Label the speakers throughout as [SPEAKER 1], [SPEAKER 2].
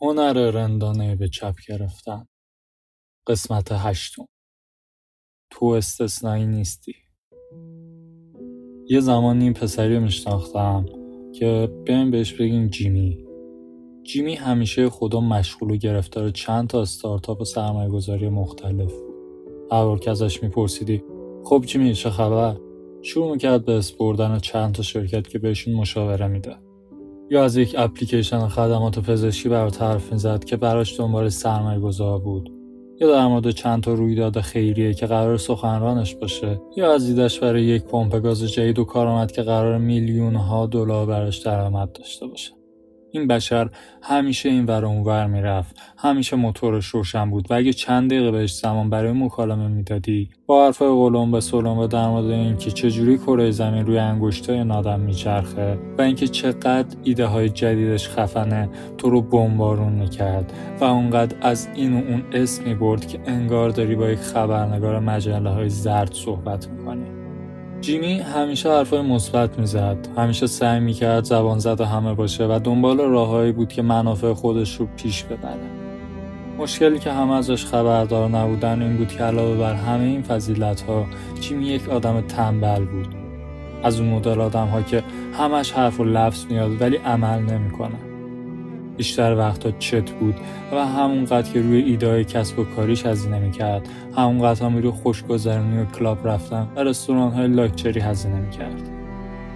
[SPEAKER 1] هنر رندانه به چپ گرفتن. قسمت هشتم. تو استثنایی نیستی. یه زمانی این پسری میشناختم که بیایم بهش بگیم جیمی. جیمی همیشه خدا مشغول و گرفتار چند تا استارتاپ و سرمایه گذاری مختلف بود. که ازش میپرسیدی خب جیمی چه خبر؟ شروع می‌کرد به اسپردن چند تا شرکت که بهشون مشاوره میده یا از یک اپلیکیشن خدمات پزشکی برای حرف می‌زد که براش دنبال سرمایه گذار بود؟ یا در مورد چند تا رویداد خیریه که قرار سخنرانش باشه؟ یا از دیدش برای یک پمپ گاز جدید و کارآمد که قرار میلیون ها دلار براش درآمد داشته باشه؟ این بشر همیشه این ور اونور می‌رفت. همیشه موتورش روشن بود و اگه چند دقیقه بهش زمان برای مکالمه می‌دادی با حرفای قلم به سلم در مورد اینکه چجوری کره زمین روی انگشتای نادم میچرخه و اینکه چقدر ایده های جدیدش خفنه تو رو بمبارون می‌کرد و اونقدر از این و اون اسم می‌برد که انگار داری با یک خبرنگار مجله های زرد صحبت می‌کنی. جیمی همیشه حرفای مثبت می‌زد. همیشه سعی می‌کرد زبان زد همه باشه و دنبال راههایی بود که منافع خودش رو پیش ببره. مشکلی که همه ازش خبردار نبودن این بود که علاوه بر همه این فضیلت ها جیمی یک آدم تنبل بود. از اون مدل آدم ها که همش حرف و لفظ میاد ولی عمل نمی‌کنه بیشتر وقتا چت بود و همونقدر که روی ایده کسب و کاریش هزینه می‌کرد. همونقدر هم روی خوشگذرانی و کلاب رفتن و رستوران های لاکچری هزینه می‌کرد.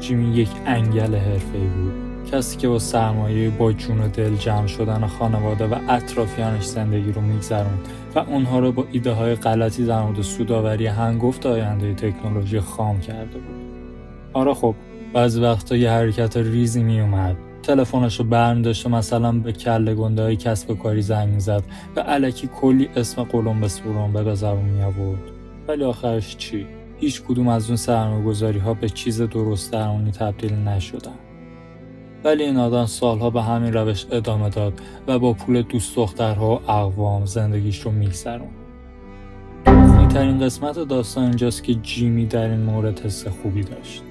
[SPEAKER 1] جیمی یک انگل حرفه بود. کسی که با سرمایه با جون و دل جمع شدن خانواده و اطرافیانش زندگی رو میگذروند و اونها رو با ایده های غلطی در مورد سوداوری هنگفت آینده تکنولوژی خام کرده بود. آره خب بعضی وقتا یه حرکت ریزی میومد تلفنش رو برمی داشت و مثلا به کله گنده های کسب کاری زنگ می‌زد و علکی کلی اسم قلم به به زبون می آورد. ولی آخرش چی؟ هیچ کدوم از اون سرمایه‌گذاری ها به چیز درست درمونی تبدیل نشدن. ولی این آدم سالها به همین روش ادامه داد و با پول دوست دخترها و اقوام زندگیش رو میگذرون ترین قسمت داستان اینجاست که جیمی در این مورد حس خوبی داشت.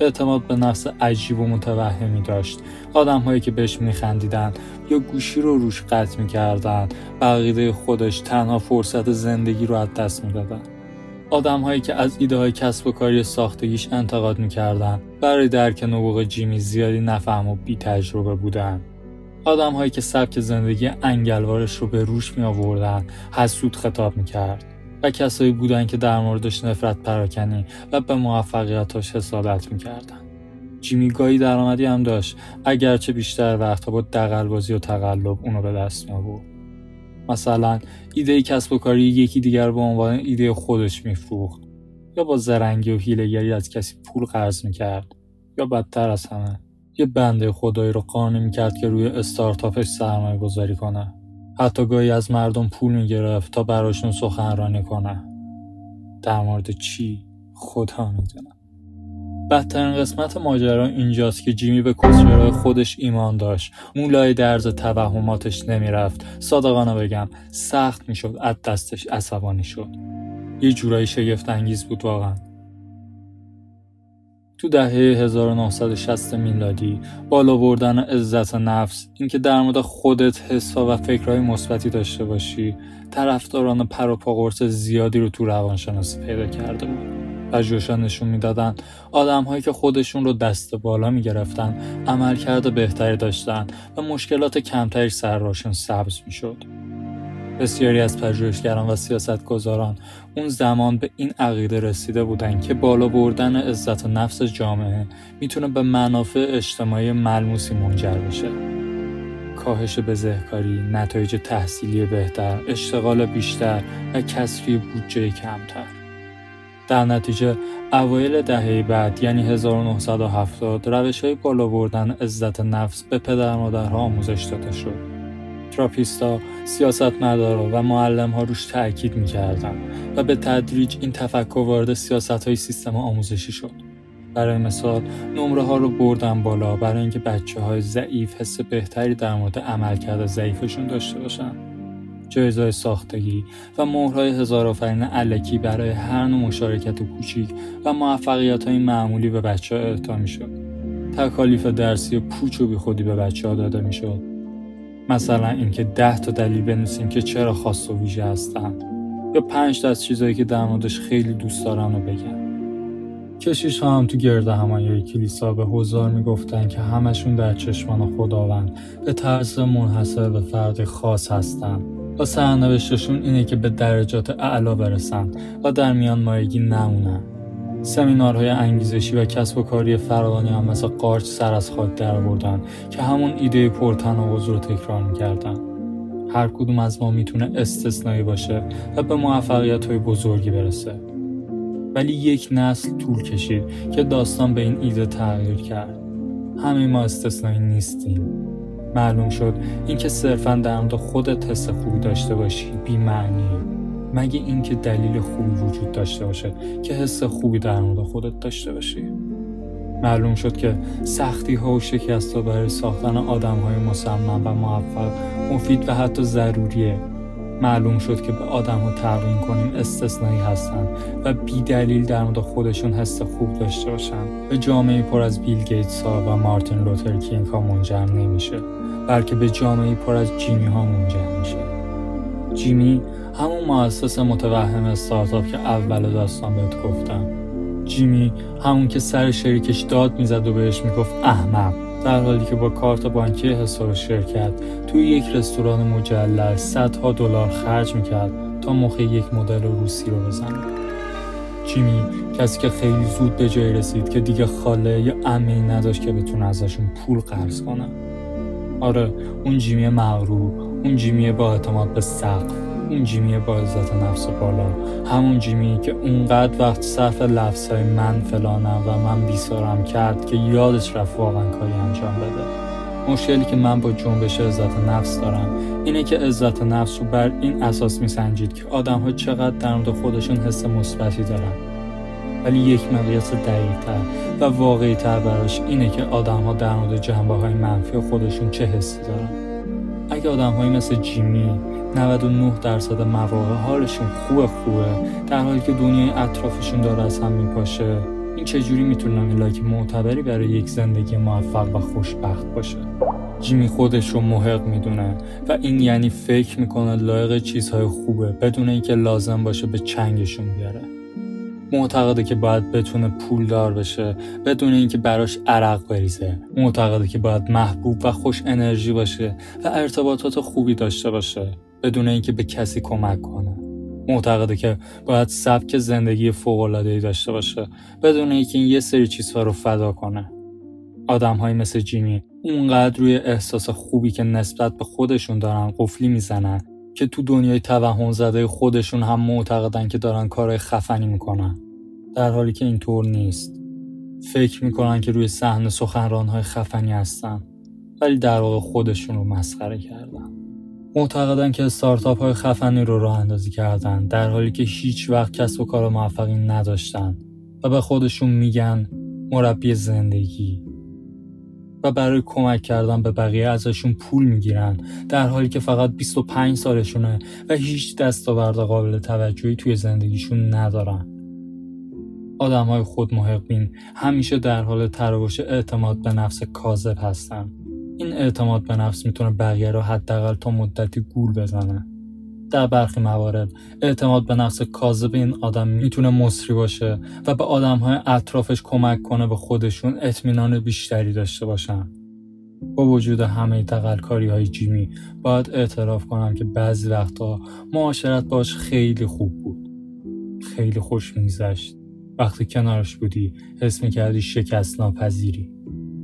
[SPEAKER 1] اعتماد به نفس عجیب و متوهمی داشت. آدم هایی که بهش میخندیدن یا گوشی رو روش قطع می‌کردن بقیده خودش تنها فرصت زندگی رو از دست می‌دادن. آدم هایی که از ایده های کسب و کاری ساختگیش انتقاد می‌کردن برای درک نبوغ جیمی زیادی نفهم و بی تجربه بودن. آدم هایی که سبک زندگی انگلوارش رو به روش می آوردن حسود خطاب می‌کرد. و کسایی بودن که در موردش نفرت پراکنی و به موفقیتاش حسادت می‌کردن. جیمی گاهی درآمدی هم داشت اگرچه بیشتر وقتها با دقلبازی و تقلب اونو به دست می مثلا ایده کسب و کاری یکی دیگر به عنوان ایده خودش میفروخت یا با زرنگی و هیلگری از کسی پول قرض می‌کرد یا بدتر از همه یه بنده خدایی رو قانع می‌کرد که روی استارتاپش سرمایه گذاری کنه. حتی گاهی از مردم پول می‌گرفت تا براشون سخنرانی کنه. در مورد چی؟ خدا می‌دونه بدترین قسمت ماجرا اینجاست که جیمی به کسچرهای خودش ایمان داشت. مولای درز توهماتش نمی‌رفت. صادقانه بگم سخت می‌شد از دستش عصبانی شد. یه جورایی شگفت انگیز بود واقعا. تو دهه 1960 میلادی بالا بردن عزت نفس اینکه در مورد خودت حسا و فکرهای مثبتی داشته باشی طرفداران پر و قرص زیادی رو تو روانشناسی پیدا کرده بود. پژوهش‌ها نشون می‌دادن آدمهایی که خودشون رو دست بالا می‌گرفتن عملکرد بهتری داشتن و مشکلات کمتری سر راشون سبز می‌شد. بسیاری از پژوهشگران و سیاستگزاران اون زمان به این عقیده رسیده بودند که بالا بردن عزت و نفس جامعه می‌تونه به منافع اجتماعی ملموسی منجر بشه. کاهش بزهکاری، نتایج تحصیلی بهتر، اشتغال بیشتر و کسری بودجه کمتر. در نتیجه اوایل دهه بعد یعنی 1970 روش های بالا بردن عزت نفس به پدر مادرها آموزش داده شد. تراپیستا، سیاستمدارا و معلم ها روش تاکید می‌کردن و به تدریج این تفکر وارد سیاست های سیستم آموزشی شد. برای مثال نمره ها رو بردن بالا برای اینکه بچه های ضعیف حس بهتری در مورد عملکرد ضعیفشون داشته باشن. جایزهای ساختگی و مهرهای هزار آفرین علکی برای هر نوع مشارکت کوچیک و موفقیت های معمولی به بچه ها اعطا می شد. تکالیف درسی پوچ و بی خودی به بچه ها داده می شد. مثلا اینکه ده تا دلیل بنویسیم که چرا خاص و ویژه هستن. یا پنج تا از چیزهایی که در موردش خیلی دوست دارن رو بگن. کشیش ها هم تو گرد همایی کلیسا به حضار می‌گفتن که همشون در چشمان خداوند. به طرز منحصر به فرد خاص هستن. و سرنوشتشون اینه که به درجات اعلا برسن و در میان مایگی نمونن. سمینارهای انگیزشی و کسب و کاری فراوانی هم مثل قارچ سر از خاک در بردن که همون ایده پرتناقض رو تکرار می‌کردن. هر کدوم از ما می‌تونه استثنایی باشه و به موفقیت های بزرگی برسه. ولی یک نسل طول کشید که داستان به این ایده تغییر کرد. همه ما استثنایی نیستیم. معلوم شد اینکه صرفا در مورد خودت حس خوبی داشته باشی. بی معنی مگه اینکه دلیل خوبی وجود داشته باشه که حس خوبی در مورد خودت داشته باشی؟ معلوم شد که سختی ها و شکست ها برای ساختن آدم های مصمم و موفق مفید و حتی ضروریه. معلوم شد که به آدم ها تقویم کنیم استثنایی هستن و بی دلیل در مورد خودشون حس خوب داشته باشن. به جامعه پر از بیل گیتس ها و مارتین لوتر کینگ ها منجر نمیشه بلکه به جامعه پر از جیمی ها منجر میشه. جیمی همون مؤسس متوهم استارتاپ که اول داستان بهت گفتم. جیمی همون که سر شریکش داد می‌زد و بهش می‌گفت احمق. در حالی که با کارت بانکی حساب شرکت توی یک رستوران مجلل صدها دلار خرج می‌کرد تا مخ یک مدل روسی رو بزنه. جیمی کسی که خیلی زود به جای رسید که دیگه خاله یا عمه نداشت که بتونه ازشون پول قرض کنه. آره اون جیمی مغرور. اون جیمی با اعتماد به سقف اون جیمی با عزت نفس بالا همون جیمی که اونقدر وقت صرف های من فلانم و من بیسارم کرد که یادش رفت واقعا کاری انجام بده. مشکلی که من با جنبش عزت نفس دارم اینه که عزت نفس رو بر این اساس میسنجید که آدم ها چقدر در مورد خودشون حس مثبتی دارن. ولی یک مقیاس دقیقتر و واقعی تر براش اینه که آدم ها در مورد جنبه های منفی خودشون چه حسی دارن. اگه آدم های مثل جیمی 99 درصد مواقع حالشون خوبه خوبه در حالی که دنیای اطرافشون داره از هم میپاشه. این چجوری می‌تونه لاک معتبری برای یک زندگی موفق و خوشبخت باشه؟ جیمی خودش رو محق می‌دونه و این یعنی فکر می‌کنه لایق چیزهای خوبه بدون اینکه لازم باشه به چنگشون بیاره. معتقده که باید بتونه پولدار بشه بدون اینکه براش عرق بریزه. معتقده که باید محبوب و خوش انرژی باشه و ارتباطات خوبی داشته باشه بدون اینکه به کسی کمک کنه. معتقده که باید سبک زندگی ای داشته باشه بدون اینکه این یه سری چیزها رو فدا کنه. های مثل جیمی اونقدر روی احساس خوبی که نسبت به خودشون دارن قفلی می‌زنن که تو دنیای توهم زده خودشون هم معتقدن که دارن کارهای خفنی می‌کنن. در حالی که اینطور نیست. فکر می‌کنن که روی صحنه سخنرانهای خفنی هستن. ولی در واقع خودشون رو مسخره کردن. معتقدن که استارتاپ های خفنی رو راه اندازی کردن. در حالی که هیچ وقت کسب و کار موفقی نداشتن. و به خودشون میگن مربی زندگی. و برای کمک کردن به بقیه ازشون پول می‌گیرن در حالی که فقط 25 سالشونه و هیچ دستاورد قابل توجهی توی زندگیشون ندارن. آدم های خود محقبین همیشه در حال تراوش اعتماد به نفس کاذب هستن. این اعتماد به نفس می‌تونه بقیه رو حداقل تا مدتی گول بزنه. در برخی موارد اعتماد به نفس کاذب این آدم می‌تونه مصری باشه و به آدم های اطرافش کمک کنه به خودشون اطمینان بیشتری داشته باشن. با وجود همه تقلکاری های جیمی باید اعتراف کنم که بعضی وقتا معاشرت باش خیلی خوب بود. خیلی خوش میگذشت. وقتی کنارش بودی حس می‌کردی شکست ناپذیری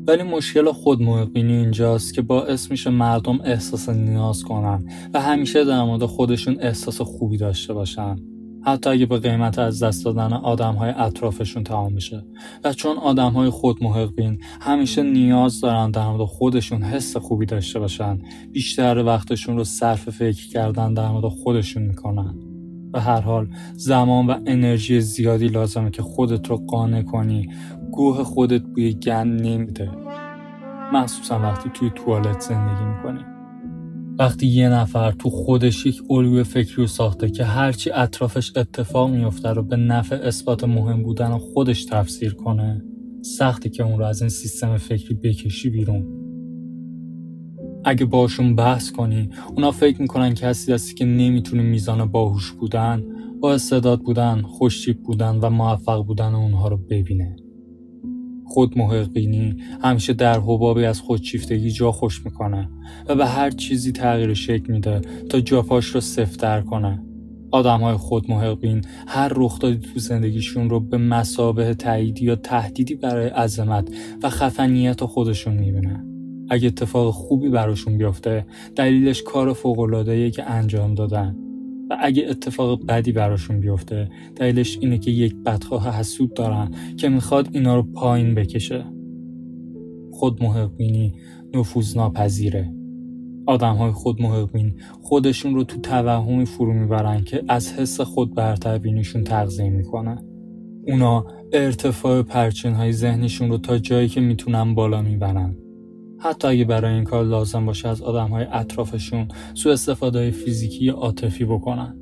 [SPEAKER 1] ولی مشکل خود اینجاست که باعث میشه مردم احساس نیاز کنن و همیشه در مورد خودشون احساس خوبی داشته باشن. حتی اگه به قیمت از دست دادن آدم های اطرافشون تمام میشه. و چون آدم های خود همیشه نیاز دارن در مورد خودشون حس خوبی داشته باشن بیشتر وقتشون رو صرف فکر کردن در مورد خودشون می‌کنن. به هر حال زمان و انرژی زیادی لازمه که خودت رو قانع کنی گوه خودت بوی گند نمیده. مخصوصا وقتی توی توالت زندگی می‌کنی. وقتی یه نفر تو خودش یک الگوی فکری رو ساخته که هرچی اطرافش اتفاق میفته رو به نفع اثبات مهم بودن خودش تفسیر کنه سختی که اون رو از این سیستم فکری بکشی بیرون. اگه باشون بحث کنی اونا فکر می‌کنن کسی هستی که نمی‌تونی میزان باهوش بودن با استعداد بودن خوشتیپ بودن و موفق بودن اونها رو ببینه. خود محقینی همیشه در حبابی از خودشیفتگی جا خوش می‌کنه و به هر چیزی تغییر شکل میده تا جافاش رو سفتر کنه. آدم های خود محقین هر رخدادی تو زندگیشون رو به مسابه تاییدی یا تهدیدی برای عظمت و خفنیت خودشون می‌بینن اگه اتفاق خوبی براشون بیفته دلیلش کار فوق‌العاده‌ایه که انجام دادن. اگه اتفاق بدی براشون بیفته دلیلش اینه که یک بدخواه حسود دارن که می‌خواد اینا رو پایین بکشه. خود محقبینی نفوذ ناپذیره آدم های خود محقبین خودشون رو تو توهمی فرو می‌برن که از حس خود برتربینیشون تغذیه می‌کنن. اونا ارتفاع پرچین های ذهنشون رو تا جایی که می‌تونن بالا می‌برن. حتی اگه برای این کار لازم باشه از آدم های اطرافشون سو استفاده فیزیکی عاطفی بکنن.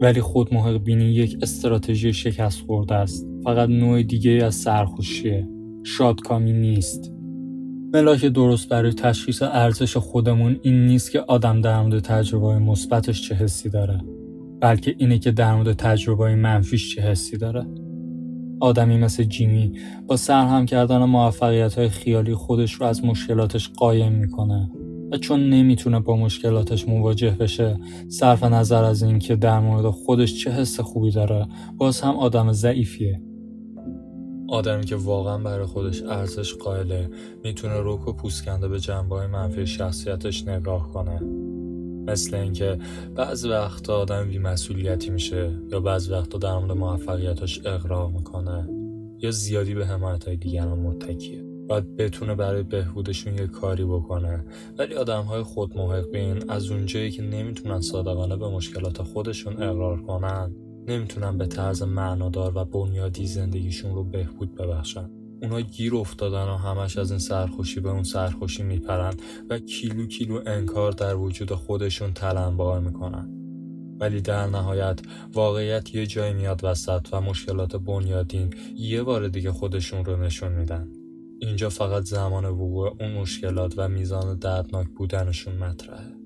[SPEAKER 1] ولی خود محق بینی یک استراتژی شکست خورده است. فقط نوع دیگه از سرخوشیه. شادکامی نیست. ملاک درست برای تشخیص ارزش خودمون این نیست که آدم در مورد تجربه مثبتش چه حسی داره بلکه اینه که در مورد تجربه منفیش چه حسی داره. آدمی مثل جیمی با سرهم کردن موفقیت های خیالی خودش رو از مشکلاتش قایم می‌کنه. و چون نمی‌تونه با مشکلاتش مواجه بشه صرف نظر از اینکه در مورد خودش چه حس خوبی داره باز هم آدم ضعیفیه. آدمی که واقعا برای خودش ارزش قائله می‌تونه روک و پوسکنده به جنبه های منفی شخصیتش نگاه کنه. مثل اینکه بعض وقتا آدم بیمسئولیتی میشه یا بعض وقتا در مورد موفقیتاش اقرار می‌کنه یا زیادی به حمایت های دیگران متکیه. باید بتونه برای بهبودشون یه کاری بکنه. ولی آدم های خود محق از اونجایی که نمی‌تونن صادقانه به مشکلات خودشون اقرار کنن نمی‌تونن به طرز معنادار و بنیادی زندگیشون رو بهبود ببخشن. اونا گیر افتادن و همش از این سرخوشی به اون سرخوشی میپرن و کیلو کیلو انکار در وجود خودشون تلنبار می‌کنن. ولی در نهایت واقعیت یه جایی میاد وسط و مشکلات بنیادین یه بار دیگه خودشون رو نشون میدن. اینجا فقط زمان وقوع اون مشکلات و میزان دردناک بودنشون مطرحه.